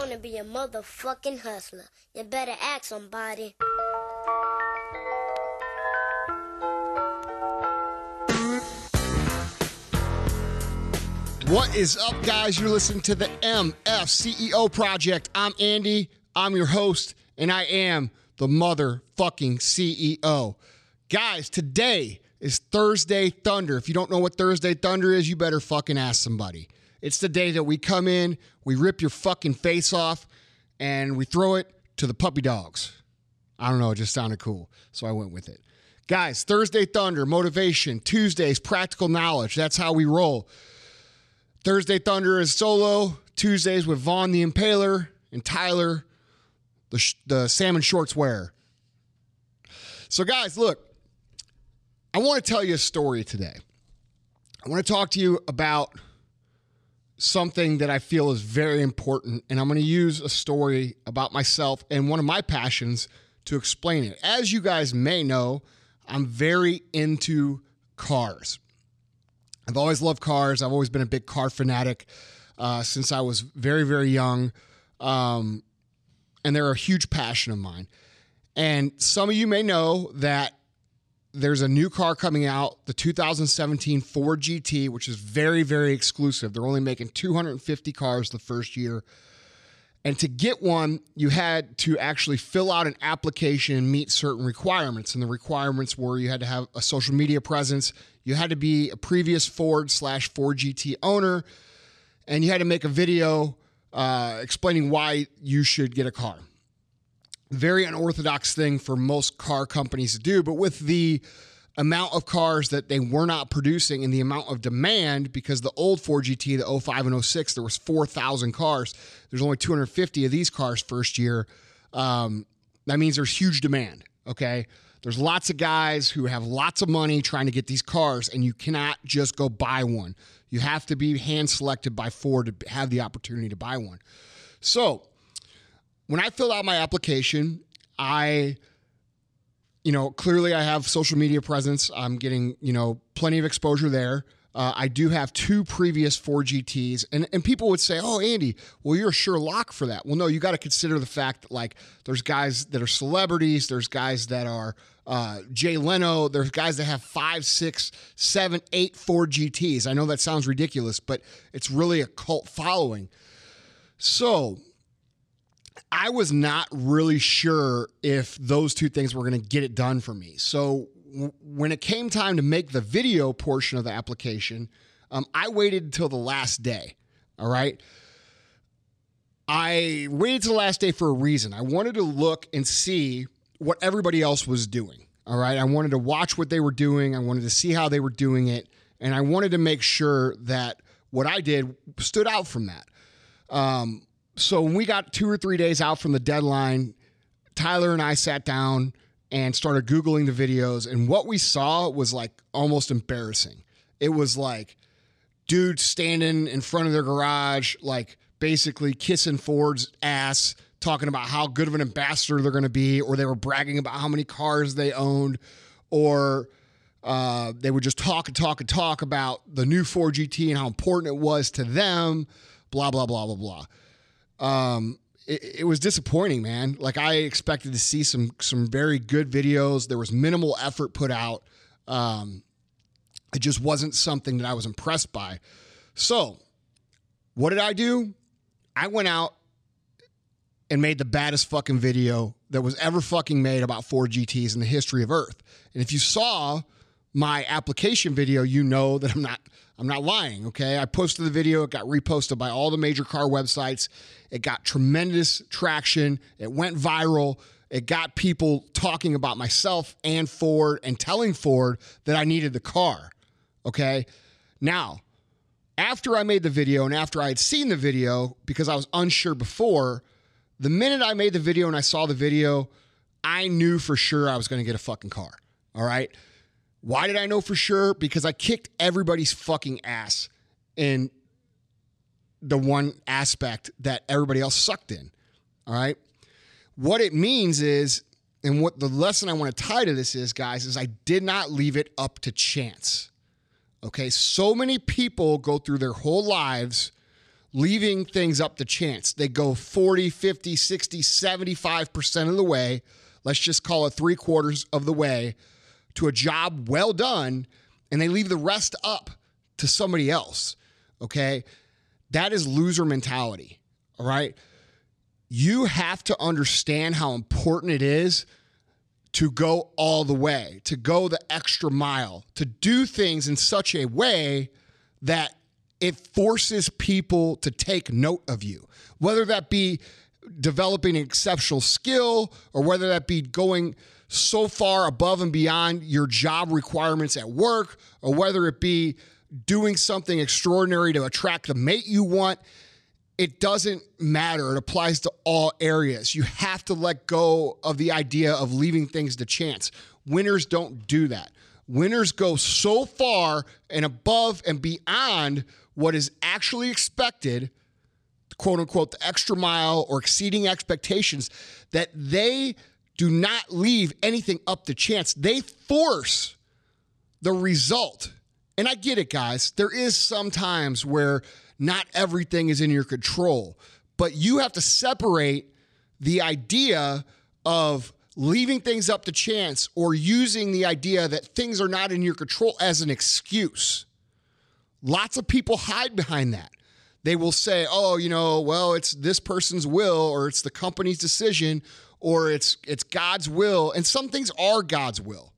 I wanna be a motherfucking hustler. You better ask somebody. What is up, guys? You're listening to the MF CEO Project. I'm Andy. I'm your host, and I am the motherfucking CEO. Guys, today is Thursday Thunder. If you don't know what Thursday Thunder is, you better fucking ask somebody. It's the day that we come in, we rip your fucking face off, and we throw it to the puppy dogs. I don't know, it just sounded cool, so I went with it. Guys, Thursday Thunder, motivation. Tuesdays, practical knowledge. That's how we roll. Thursday Thunder is solo. Tuesdays with Vaughn the Impaler and Tyler, the, sh- the salmon shorts wearer. So, guys, look, I want to tell you a story today. I want to talk to you about something that I feel is very important, and I'm going to use a story about myself and one of my passions to explain it. As you guys may know, I'm very into cars. I've always loved cars. I've always been a big car fanatic uh, since I was very, very young. Um, and they're a huge passion of mine. And some of you may know that there's a new car coming out, the 2017 Ford GT, which is very, very exclusive. They're only making 250 cars the first year. And to get one, you had to actually fill out an application and meet certain requirements. And the requirements were you had to have a social media presence, you had to be a previous Ford slash Ford GT owner, and you had to make a video uh, explaining why you should get a car. Very unorthodox thing for most car companies to do, but with the amount of cars that they were not producing and the amount of demand because the old Ford GT, the 05 and 06, there was 4,000 cars. There's only 250 of these cars first year. Um, that means there's huge demand. Okay. There's lots of guys who have lots of money trying to get these cars, and you cannot just go buy one. You have to be hand selected by Ford to have the opportunity to buy one. So when I filled out my application, I you know, clearly I have social media presence. I'm getting, you know, plenty of exposure there. Uh, I do have two previous Ford GTs, and, and people would say, "Oh, Andy, well, you're a sure lock for that." Well, no, you got to consider the fact that like there's guys that are celebrities, there's guys that are uh, Jay Leno, there's guys that have five, six, seven, eight Ford GTs. I know that sounds ridiculous, but it's really a cult following. So I was not really sure if those two things were going to get it done for me. So when it came time to make the video portion of the application, um, I waited until the last day. All right. I waited to the last day for a reason. I wanted to look and see what everybody else was doing. All right. I wanted to watch what they were doing. I wanted to see how they were doing it. And I wanted to make sure that what I did stood out from that. Um, so when we got two or three days out from the deadline, Tyler and I sat down and started Googling the videos. And what we saw was like almost embarrassing. It was like dudes standing in front of their garage, like basically kissing Ford's ass, talking about how good of an ambassador they're going to be, or they were bragging about how many cars they owned, or uh, they would just talk and talk and talk about the new Ford GT and how important it was to them, blah, blah, blah, blah, blah um, it, it, was disappointing, man. Like I expected to see some some very good videos. There was minimal effort put out. Um, it just wasn't something that I was impressed by. So, what did I do? I went out and made the baddest fucking video that was ever fucking made about Ford GTs in the history of Earth. And if you saw my application video, you know that I'm not I'm not lying, okay? I posted the video, it got reposted by all the major car websites. It got tremendous traction. It went viral. It got people talking about myself and Ford and telling Ford that I needed the car, okay? Now, after I made the video and after I had seen the video because I was unsure before, the minute I made the video and I saw the video, I knew for sure I was going to get a fucking car. All right. Why did I know for sure? Because I kicked everybody's fucking ass in the one aspect that everybody else sucked in. All right. What it means is, and what the lesson I want to tie to this is, guys, is I did not leave it up to chance. Okay. So many people go through their whole lives leaving things up to chance. They go 40, 50, 60, 75% of the way. Let's just call it three quarters of the way to a job well done, and they leave the rest up to somebody else. Okay. That is loser mentality. All right. You have to understand how important it is to go all the way, to go the extra mile, to do things in such a way that it forces people to take note of you, whether that be developing an exceptional skill or whether that be going so far above and beyond your job requirements at work or whether it be doing something extraordinary to attract the mate you want. It doesn't matter. It applies to all areas. You have to let go of the idea of leaving things to chance. Winners don't do that. Winners go so far and above and beyond what is actually expected, quote unquote, the extra mile or exceeding expectations, that they do not leave anything up to chance. They force the result. And I get it, guys. There is some times where not everything is in your control, but you have to separate the idea of leaving things up to chance or using the idea that things are not in your control as an excuse. Lots of people hide behind that. They will say, "Oh, you know, well, it's this person's will or it's the company's decision or it's it's God's will." And some things are God's will.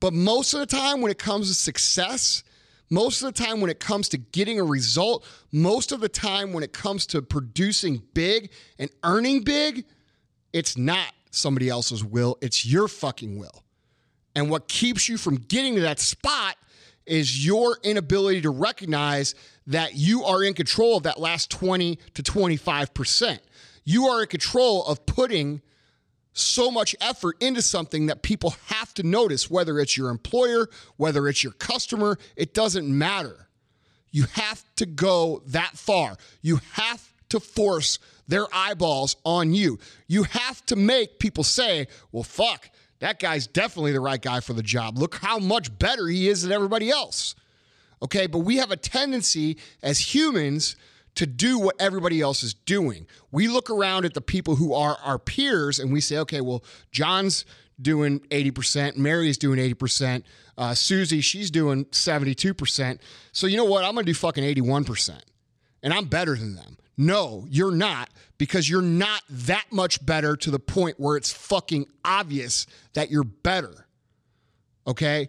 But most of the time when it comes to success, most of the time when it comes to getting a result, most of the time when it comes to producing big and earning big, it's not somebody else's will, it's your fucking will. And what keeps you from getting to that spot is your inability to recognize that you are in control of that last 20 to 25%. You are in control of putting so much effort into something that people have to notice, whether it's your employer, whether it's your customer, it doesn't matter. You have to go that far. You have to force their eyeballs on you. You have to make people say, well, fuck, that guy's definitely the right guy for the job. Look how much better he is than everybody else. Okay, but we have a tendency as humans to do what everybody else is doing. We look around at the people who are our peers and we say, okay, well, John's doing 80%, Mary's doing 80%, uh, Susie, she's doing 72%. So you know what? I'm going to do fucking 81%. And I'm better than them. No, you're not because you're not that much better to the point where it's fucking obvious that you're better. Okay?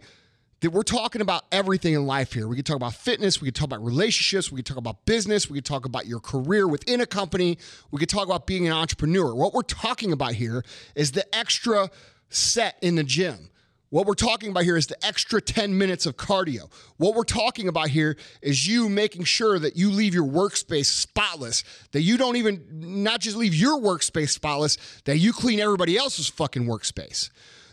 That we're talking about everything in life here. We could talk about fitness, we could talk about relationships, we could talk about business, we could talk about your career within a company, we could talk about being an entrepreneur. What we're talking about here is the extra set in the gym. What we're talking about here is the extra 10 minutes of cardio. What we're talking about here is you making sure that you leave your workspace spotless, that you don't even, not just leave your workspace spotless, that you clean everybody else's fucking workspace.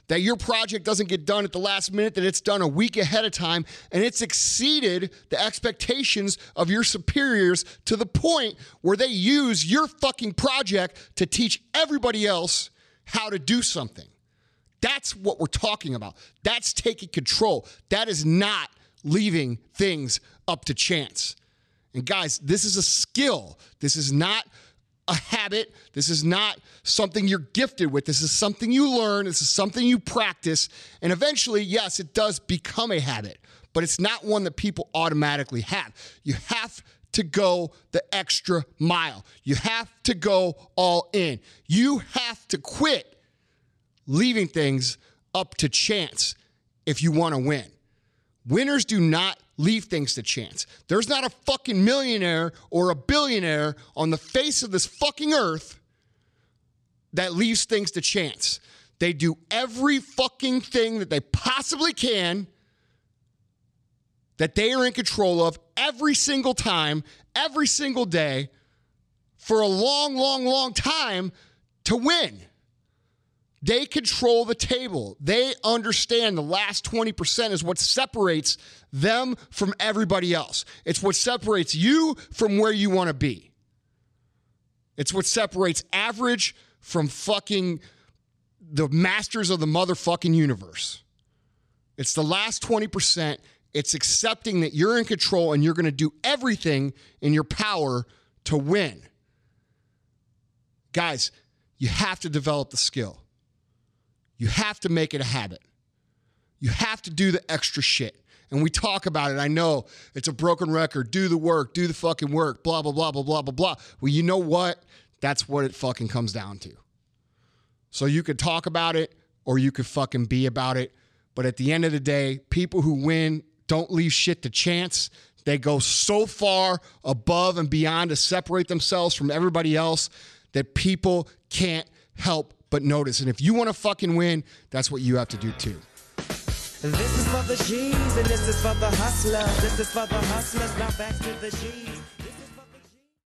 That your project doesn't get done at the last minute, that it's done a week ahead of time, and it's exceeded the expectations of your superiors to the point where they use your fucking project to teach everybody else how to do something. That's what we're talking about. That's taking control. That is not leaving things up to chance. And guys, this is a skill. This is not a habit. This is not something you're gifted with. This is something you learn. This is something you practice. And eventually, yes, it does become a habit, but it's not one that people automatically have. You have to go the extra mile. You have to go all in. You have to quit leaving things up to chance if you want to win. Winners do not leave things to chance. There's not a fucking millionaire or a billionaire on the face of this fucking earth that leaves things to chance. They do every fucking thing that they possibly can that they are in control of every single time, every single day for a long, long, long time to win. They control the table. They understand the last 20% is what separates them from everybody else. It's what separates you from where you want to be. It's what separates average from fucking the masters of the motherfucking universe. It's the last 20%. It's accepting that you're in control and you're going to do everything in your power to win, guys, you have to develop the skill. You have to make it a habit. You have to do the extra shit. And we talk about it. I know it's a broken record. Do the work, do the fucking work, blah, blah, blah, blah, blah, blah, blah. Well, you know what? That's what it fucking comes down to. So you could talk about it or you could fucking be about it. But at the end of the day, people who win don't leave shit to chance. They go so far above and beyond to separate themselves from everybody else that people can't help but notice. And if you want to fucking win, that's what you have to do too. This is for the G's and this is for the hustlers. This is for the hustlers. Now back to the G's.